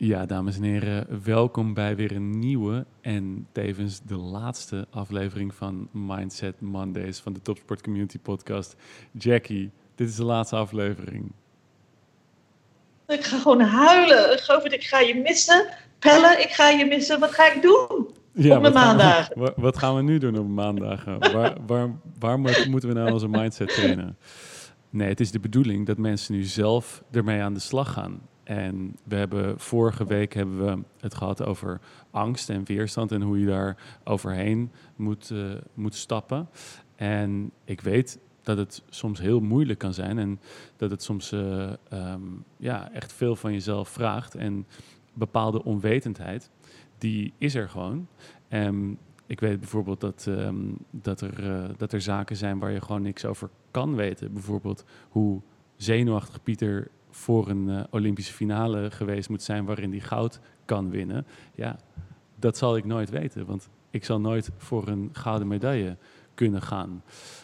Ja, dames en heren, welkom bij weer een nieuwe en tevens de laatste aflevering van Mindset Mondays van de Topsport Community Podcast. Jackie, dit is de laatste aflevering. Ik ga gewoon huilen. Govert, ik ga je missen. Pelle, ik ga je missen. Wat ga ik doen ja, op mijn maandagen? wat gaan we nu doen op maandagen? waar, waar, waar moeten we nou onze mindset trainen? Nee, het is de bedoeling dat mensen nu zelf ermee aan de slag gaan. En we hebben vorige week hebben we het gehad over angst en weerstand en hoe je daar overheen moet, uh, moet stappen. En ik weet dat het soms heel moeilijk kan zijn en dat het soms uh, um, ja, echt veel van jezelf vraagt. En bepaalde onwetendheid, die is er gewoon. En ik weet bijvoorbeeld dat, um, dat, er, uh, dat er zaken zijn waar je gewoon niks over kan weten. Bijvoorbeeld hoe zenuwachtig Pieter voor een uh, Olympische finale geweest moet zijn waarin hij goud kan winnen. Ja, dat zal ik nooit weten, want ik zal nooit voor een gouden medaille kunnen gaan.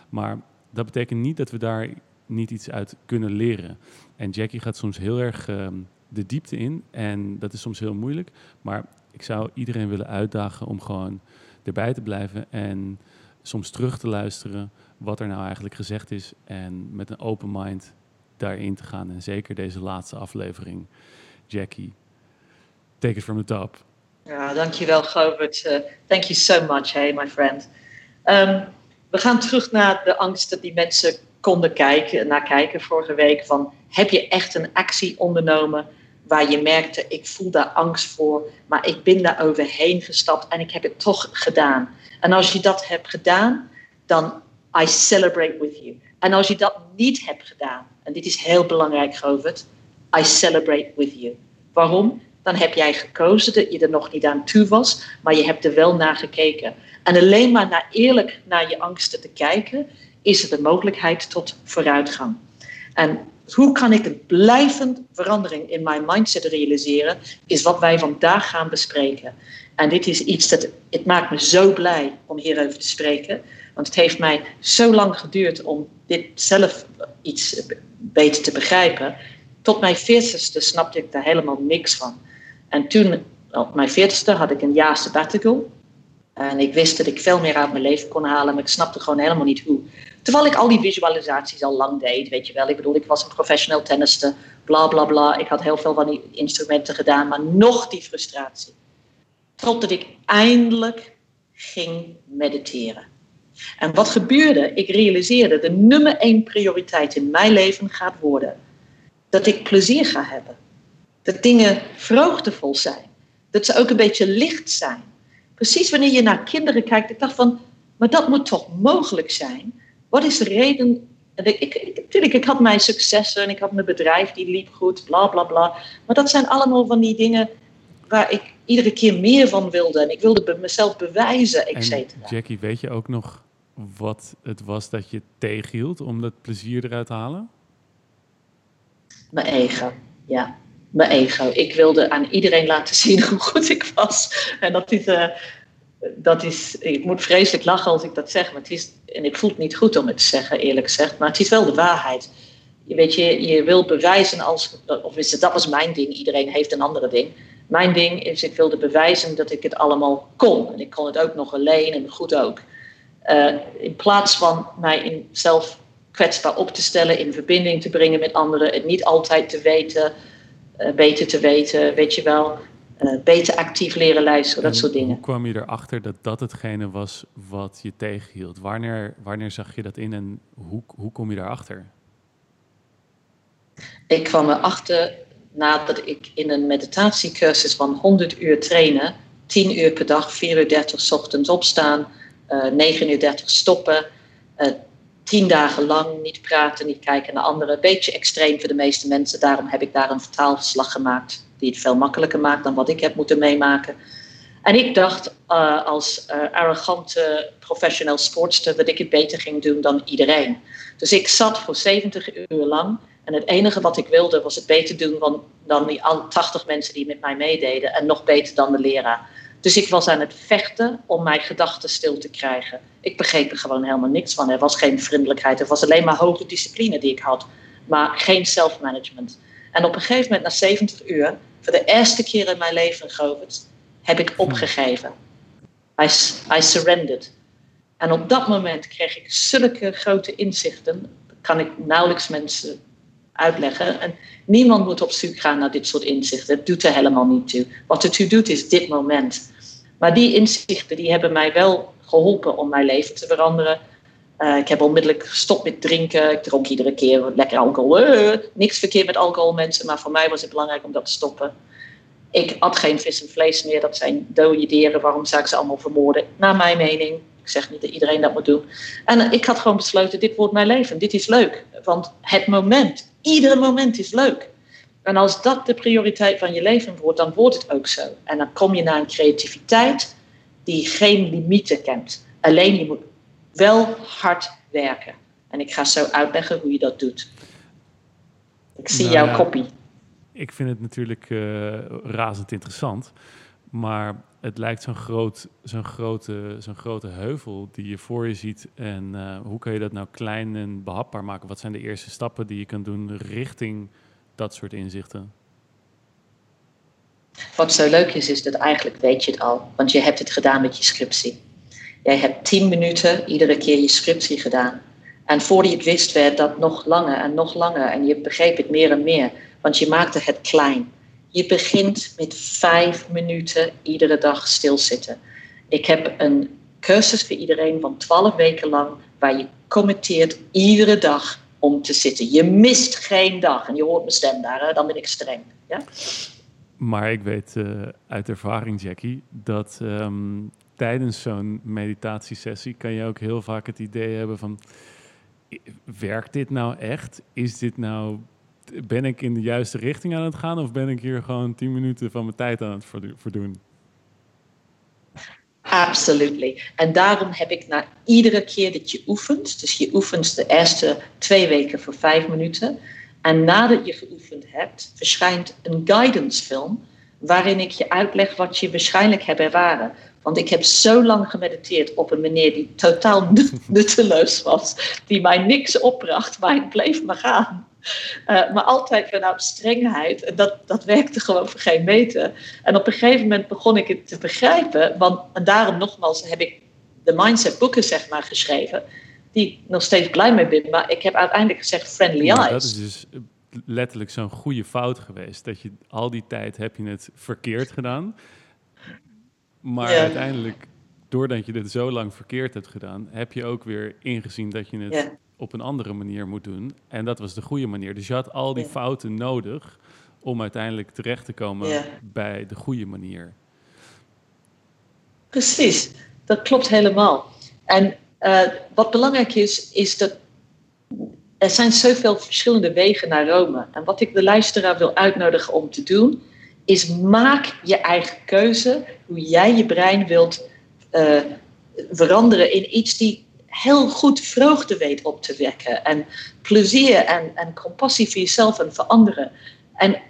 Maar dat betekent niet dat we daar niet iets uit kunnen leren. En Jackie gaat soms heel erg uh, de diepte in en dat is soms heel moeilijk. Maar ik zou iedereen willen uitdagen om gewoon erbij te blijven en soms terug te luisteren wat er nou eigenlijk gezegd is en met een open mind daarin te gaan. En zeker deze laatste aflevering. Jackie, take it from the top. Ja, dankjewel Govert. Uh, thank you so much, hey my friend. Um, we gaan terug naar de angsten die mensen konden kijken, naar kijken vorige week. Van, heb je echt een actie ondernomen waar je merkte, ik voel daar angst voor, maar ik ben daar overheen gestapt en ik heb het toch gedaan. En als je dat hebt gedaan, dan I celebrate with you. En als je dat niet hebt gedaan, en dit is heel belangrijk, Govert, I celebrate with you. Waarom? Dan heb jij gekozen dat je er nog niet aan toe was, maar je hebt er wel naar gekeken. En alleen maar naar eerlijk naar je angsten te kijken, is er de mogelijkheid tot vooruitgang. En hoe kan ik een blijvend verandering in mijn mindset realiseren, is wat wij vandaag gaan bespreken. En dit is iets dat, het maakt me zo blij om hierover te spreken. Want het heeft mij zo lang geduurd om dit zelf iets beter te begrijpen. Tot mijn veertigste snapte ik daar helemaal niks van. En toen, op mijn veertigste, had ik een jaar sabbatical. En ik wist dat ik veel meer uit mijn leven kon halen, maar ik snapte gewoon helemaal niet hoe. Terwijl ik al die visualisaties al lang deed, weet je wel. Ik bedoel, ik was een professioneel tennister, bla bla bla. Ik had heel veel van die instrumenten gedaan, maar nog die frustratie. Totdat ik eindelijk ging mediteren. En wat gebeurde? Ik realiseerde de nummer één prioriteit in mijn leven gaat worden dat ik plezier ga hebben. Dat dingen vreugdevol zijn. Dat ze ook een beetje licht zijn. Precies wanneer je naar kinderen kijkt, ik dacht van, maar dat moet toch mogelijk zijn? Wat is de reden? Ik, ik, natuurlijk, ik had mijn successen en ik had mijn bedrijf die liep goed, bla bla bla. Maar dat zijn allemaal van die dingen waar ik iedere keer meer van wilde. En ik wilde mezelf bewijzen, et cetera. Jackie, weet je ook nog wat het was dat je tegenhield om dat plezier eruit te halen? Mijn ego, ja. Mijn ego. Ik wilde aan iedereen laten zien hoe goed ik was. En dat is, uh, dat is, ik moet vreselijk lachen als ik dat zeg, maar het is, en het voelt niet goed om het te zeggen, eerlijk gezegd, maar het is wel de waarheid. Je weet, je, je wil bewijzen als, of is het, dat was mijn ding, iedereen heeft een andere ding. Mijn ding is, ik wilde bewijzen dat ik het allemaal kon. En ik kon het ook nog alleen en goed ook. Uh, in plaats van mij in zelf kwetsbaar op te stellen, in verbinding te brengen met anderen, het niet altijd te weten, uh, beter te weten, weet je wel, uh, beter actief leren luisteren, dat soort dingen. Hoe kwam je erachter dat dat hetgene was wat je tegenhield? Wanneer, wanneer zag je dat in en hoe, hoe kom je daarachter? Ik kwam erachter nadat ik in een meditatiecursus van 100 uur trainen, 10 uur per dag, 4 uur 30 ochtends opstaan, 9 uur 30 stoppen, uh, 10 dagen lang niet praten, niet kijken naar anderen. Beetje extreem voor de meeste mensen, daarom heb ik daar een vertaalverslag gemaakt die het veel makkelijker maakt dan wat ik heb moeten meemaken. En ik dacht uh, als uh, arrogante professional sportster dat ik het beter ging doen dan iedereen. Dus ik zat voor 70 uur lang en het enige wat ik wilde was het beter doen dan, dan die 80 mensen die met mij meededen en nog beter dan de leraar. Dus ik was aan het vechten om mijn gedachten stil te krijgen. Ik begreep er gewoon helemaal niks van. Er was geen vriendelijkheid, er was alleen maar hoge discipline die ik had, maar geen self-management. En op een gegeven moment, na 70 uur, voor de eerste keer in mijn leven, Govert, heb ik opgegeven. I, I surrendered. En op dat moment kreeg ik zulke grote inzichten, kan ik nauwelijks mensen uitleggen. En niemand moet op zoek gaan naar dit soort inzichten. Het doet er helemaal niet toe. Wat ertoe doet is dit moment. Maar die inzichten die hebben mij wel geholpen om mijn leven te veranderen. Uh, ik heb onmiddellijk gestopt met drinken. Ik dronk iedere keer lekker alcohol. Uh, niks verkeerd met alcohol, mensen, maar voor mij was het belangrijk om dat te stoppen. Ik at geen vis en vlees meer. Dat zijn dode dieren. Waarom zou ik ze allemaal vermoorden? Naar mijn mening. Ik zeg niet dat iedereen dat moet doen. En ik had gewoon besloten: dit wordt mijn leven. Dit is leuk. Want het moment, iedere moment is leuk. En als dat de prioriteit van je leven wordt, dan wordt het ook zo. En dan kom je naar een creativiteit die geen limieten kent. Alleen je moet wel hard werken. En ik ga zo uitleggen hoe je dat doet. Ik zie nou, jouw kopie. Ik vind het natuurlijk uh, razend interessant. Maar het lijkt zo'n groot, zo'n grote, zo'n grote heuvel die je voor je ziet. En uh, hoe kan je dat nou klein en behapbaar maken? Wat zijn de eerste stappen die je kan doen richting dat soort inzichten? Wat zo leuk is, is dat eigenlijk weet je het al. Want je hebt het gedaan met je scriptie. Jij hebt tien minuten iedere keer je scriptie gedaan. En voor je het wist, werd dat nog langer en nog langer. En je begreep het meer en meer. Want je maakte het klein. Je begint met vijf minuten iedere dag stilzitten. Ik heb een cursus voor iedereen van twaalf weken lang. Waar je committeert iedere dag om te zitten. Je mist geen dag. En je hoort mijn stem daar, hè? dan ben ik streng. Ja? Maar ik weet uh, uit ervaring, Jackie, dat um, tijdens zo'n meditatiesessie kan je ook heel vaak het idee hebben van... Werkt dit nou echt? Is dit nou ben ik in de juiste richting aan het gaan of ben ik hier gewoon tien minuten van mijn tijd aan het verdoen? Absolutely. En daarom heb ik na iedere keer dat je oefent, dus je oefent de eerste twee weken voor vijf minuten. En nadat je geoefend hebt, verschijnt een guidance film waarin ik je uitleg wat je waarschijnlijk hebt ervaren. Want ik heb zo lang gemediteerd op een meneer die totaal nutteloos was, die mij niks opbracht, maar ik bleef maar gaan. Uh, maar altijd vanuit strengheid. En dat, dat werkte gewoon voor geen meter. En op een gegeven moment begon ik het te begrijpen. Want, en daarom nogmaals heb ik de mindset boeken zeg maar, geschreven. Die ik nog steeds blij mee ben. Maar ik heb uiteindelijk gezegd friendly eyes. dat is dus letterlijk zo'n goede fout geweest. Dat je al die tijd heb je het verkeerd gedaan. Maar uiteindelijk, doordat je dit zo lang verkeerd hebt gedaan, heb je ook weer ingezien dat je het op een andere manier moet doen. En dat was de goede manier. Dus je had al die fouten nodig om uiteindelijk terecht te komen bij de goede manier. Precies, dat klopt helemaal. En uh, wat belangrijk is, is dat er zijn zoveel verschillende wegen naar Rome. En wat ik de luisteraar wil uitnodigen om te doen, is maak je eigen keuze hoe jij je brein wilt uh, veranderen in iets die heel goed vreugde weet op te wekken. En plezier en, en compassie voor jezelf en voor anderen. En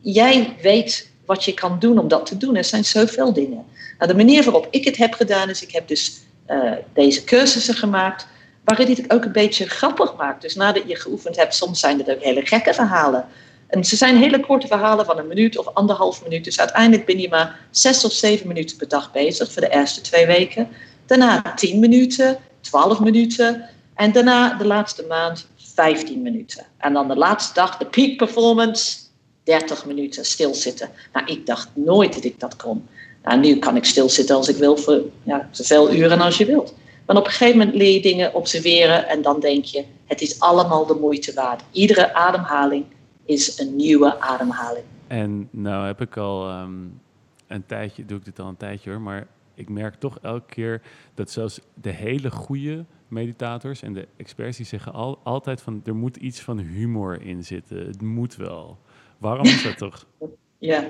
jij weet wat je kan doen om dat te doen. Er zijn zoveel dingen. Nou, de manier waarop ik het heb gedaan is, ik heb dus uh, deze cursussen gemaakt, waarin ik het ook een beetje grappig maak. Dus nadat je geoefend hebt, soms zijn het ook hele gekke verhalen. En ze zijn hele korte verhalen van een minuut of anderhalf minuut. Dus uiteindelijk ben je maar zes of zeven minuten per dag bezig voor de eerste twee weken. Daarna tien minuten, 12 minuten. En daarna de laatste maand 15 minuten. En dan de laatste dag, de peak performance, 30 minuten stilzitten. Nou, ik dacht nooit dat ik dat kon. Nou, nu kan ik stilzitten als ik wil voor ja, zoveel uren als je wilt. Maar op een gegeven moment leer je dingen observeren en dan denk je, het is allemaal de moeite waard. Iedere ademhaling is een nieuwe ademhaling. En nou heb ik al um, een tijdje, doe ik dit al een tijdje hoor, maar ik merk toch elke keer dat zelfs de hele goede meditators en de experts die zeggen al, altijd van er moet iets van humor in zitten. Het moet wel. Waarom is dat toch? Ja.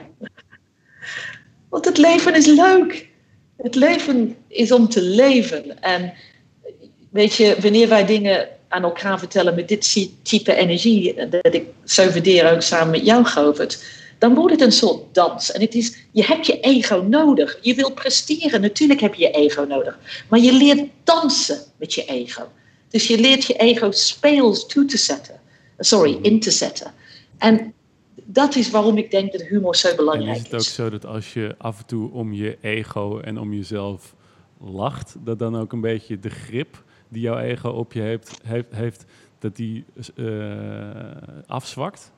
Want het leven is leuk. Het leven is om te leven. En weet je, wanneer wij dingen aan elkaar vertellen met dit type energie, dat ik zo ook samen met jou, Govert dan wordt het een soort dans. En het is, je hebt je ego nodig. Je wil presteren, natuurlijk heb je je ego nodig. Maar je leert dansen met je ego. Dus je leert je ego speels toe te zetten. Sorry, in te zetten. En dat is waarom ik denk dat humor zo belangrijk is. En is het ook zo dat als je af en toe om je ego en om jezelf lacht, dat dan ook een beetje de grip die jouw ego op je heeft, heeft, heeft dat die uh, afzwakt?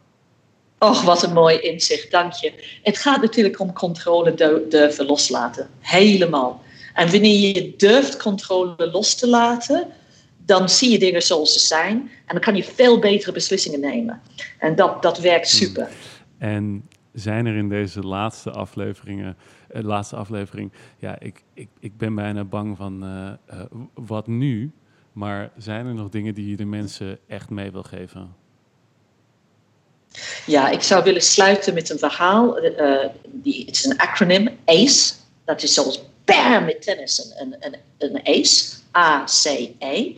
Och, wat een mooi inzicht, dank je. Het gaat natuurlijk om controle durven loslaten. Helemaal. En wanneer je durft controle los te laten, dan zie je dingen zoals ze zijn. En dan kan je veel betere beslissingen nemen. En dat, dat werkt hmm. super. En zijn er in deze laatste afleveringen, uh, laatste aflevering, ja, ik, ik, ik ben bijna bang van uh, uh, wat nu, maar zijn er nog dingen die je de mensen echt mee wil geven? Ja, ik zou willen sluiten met een verhaal. die, het is een acronym, ACE. Dat is zoals BAM met tennis, een, een, een ACE, A-C-E.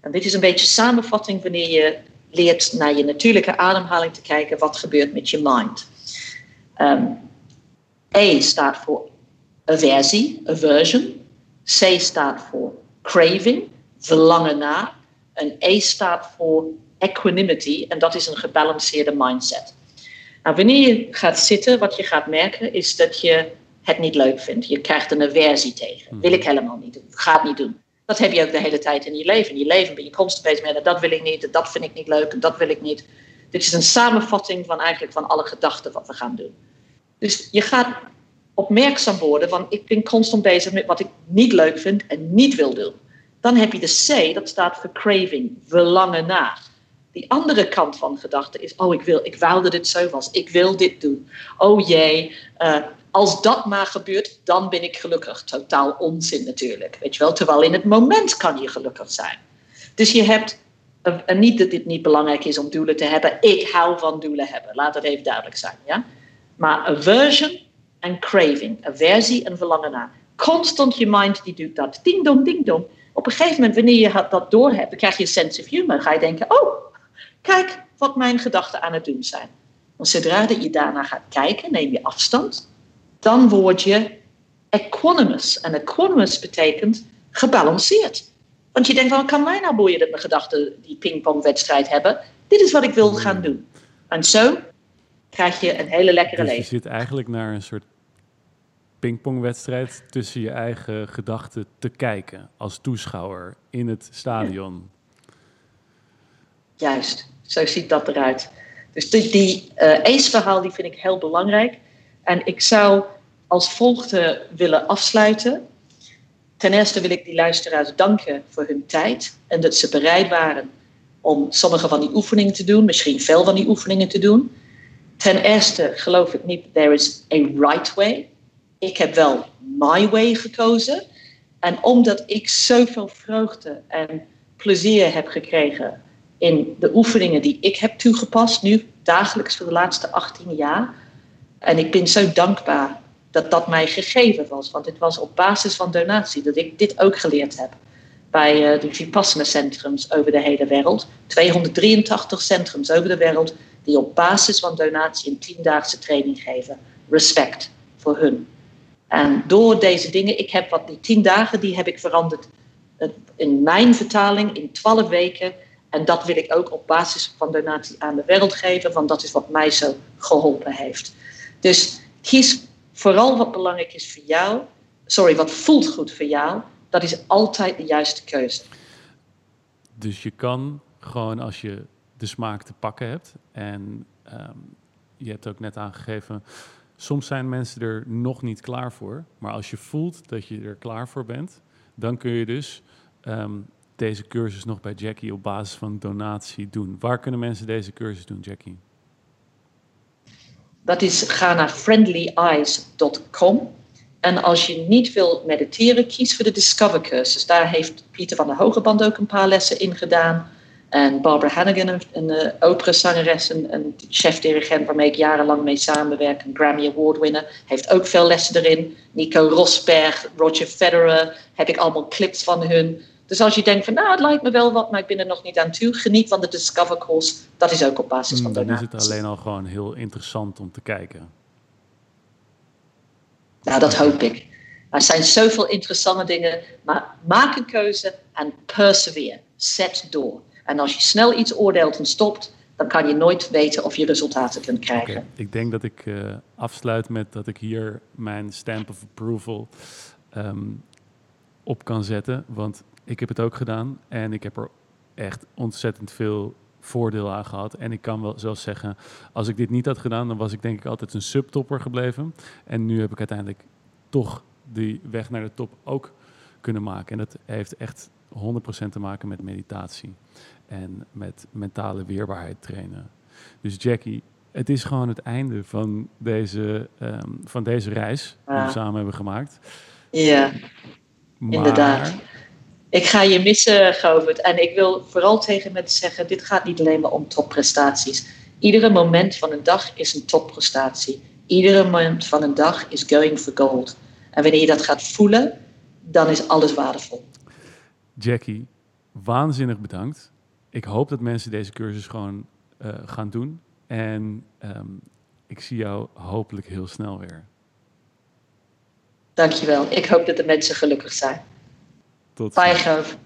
En dit is een beetje samenvatting wanneer je leert naar je natuurlijke ademhaling te kijken, wat gebeurt met je mind. Um, A staat voor aversie, aversion. C staat voor craving, verlangen naar. En E staat voor equanimity, en dat is een gebalanceerde mindset. Nou, wanneer je gaat zitten, wat je gaat merken, is dat je het niet leuk vindt. Je krijgt een aversie tegen. Wil ik helemaal niet doen. Ga niet doen. Dat heb je ook de hele tijd in je leven. In je leven ben je constant bezig met dat wil ik niet, dat vind ik niet leuk, dat wil ik niet. Dit is een samenvatting van eigenlijk van alle gedachten wat we gaan doen. Dus je gaat opmerkzaam worden, want ik ben constant bezig met wat ik niet leuk vind en niet wil doen. Dan heb je de C, dat staat voor craving, verlangen naar. Die andere kant van gedachten is, oh ik wil, ik wou dat dit zo was, ik wil dit doen. Oh jee, uh, als dat maar gebeurt, dan ben ik gelukkig. Totaal onzin natuurlijk. Weet je wel? Terwijl in het moment kan je gelukkig zijn. Dus je hebt, en niet dat dit niet belangrijk is om doelen te hebben. Ik hou van doelen hebben. Laat het even duidelijk zijn. Ja? Maar aversion en craving. Aversie en verlangen naar. Constant je mind die doet dat. Ding dong, ding dong. Op een gegeven moment, wanneer je dat doorhebt, dan krijg je een sense of humor. Ga je denken, oh, kijk wat mijn gedachten aan het doen zijn. Want zodra dat je daarna gaat kijken, neem je afstand dan word je equanimous. En equanimous betekent gebalanceerd. Want je denkt, van, kan mij nou boeien dat mijn gedachten die pingpongwedstrijd hebben? Dit is wat ik wil gaan doen. En zo krijg je een hele lekkere dus leven. Je zit eigenlijk naar een soort pingpongwedstrijd tussen je eigen gedachten te kijken als toeschouwer in het stadion. Juist, zo ziet dat eruit. Dus die, die uh, ACE-verhaal die vind ik heel belangrijk. En ik zou als volgende willen afsluiten. Ten eerste wil ik die luisteraars danken voor hun tijd en dat ze bereid waren om sommige van die oefeningen te doen, misschien veel van die oefeningen te doen. Ten eerste geloof ik niet, there is a right way. Ik heb wel my way gekozen. En omdat ik zoveel vreugde en plezier heb gekregen in de oefeningen die ik heb toegepast, nu dagelijks voor de laatste 18 jaar, en ik ben zo dankbaar dat dat mij gegeven was. Want het was op basis van donatie dat ik dit ook geleerd heb. Bij uh, de Vipassana centrums over de hele wereld. 283 centrums over de wereld die op basis van donatie een tiendaagse training geven. Respect voor hun. En door deze dingen, ik heb wat die tien dagen, die heb ik veranderd in mijn vertaling in twaalf weken. En dat wil ik ook op basis van donatie aan de wereld geven, want dat is wat mij zo geholpen heeft. Dus kies vooral wat belangrijk is voor jou. Sorry, wat voelt goed voor jou. Dat is altijd de juiste keuze. Dus je kan gewoon als je de smaak te pakken hebt. En ehm, je hebt ook net aangegeven, soms zijn mensen er nog niet klaar voor. Maar als je voelt dat je er klaar voor bent, dan kun je dus ehm, deze cursus nog bij Jackie op basis van donatie doen. Waar kunnen mensen deze cursus doen, Jackie? Dat is ga naar friendlyeyes.com. En als je niet wil mediteren, kies voor de Discover cursus. Daar heeft Pieter van der Hogeband ook een paar lessen in gedaan. En Barbara Hannigan, een, een uh, operazangeres, een, een chef-dirigent waarmee ik jarenlang mee samenwerk, een Grammy Award winner, heeft ook veel lessen erin. Nico Rosberg, Roger Federer, heb ik allemaal clips van hun. Dus als je denkt van nou, het lijkt me wel wat, maar ik ben er nog niet aan toe. Geniet van de Discover Course. Dat is ook op basis van donatie. Dan is het alleen al gewoon heel interessant om te kijken. Nou, dat hoop ik. Er zijn zoveel interessante dingen, maar maak een keuze en persevere. Zet door. En als je snel iets oordeelt en stopt, dan kan je nooit weten of je resultaten kunt krijgen. Okay. Ik denk dat ik uh, afsluit met dat ik hier mijn stamp of approval um, op kan zetten. Want ik heb het ook gedaan en ik heb er echt ontzettend veel voordeel aan gehad. En ik kan wel zelfs zeggen, als ik dit niet had gedaan, dan was ik denk ik altijd een subtopper gebleven. En nu heb ik uiteindelijk toch die weg naar de top ook kunnen maken. En dat heeft echt 100% te maken met meditatie en met mentale weerbaarheid trainen. Dus Jackie, het is gewoon het einde van deze, um, van deze reis die we samen hebben gemaakt. Ja, maar... inderdaad. Ik ga je missen, Govert. En ik wil vooral tegen mensen zeggen, dit gaat niet alleen maar om topprestaties. Iedere moment van een dag is een topprestatie. Iedere moment van een dag is going for gold. En wanneer je dat gaat voelen, dan is alles waardevol. Jackie, waanzinnig bedankt. Ik hoop dat mensen deze cursus gewoon uh, gaan doen. En um, ik zie jou hopelijk heel snel weer. Dankjewel. Ik hoop dat de mensen gelukkig zijn. Tot ziens. Bye, Gert.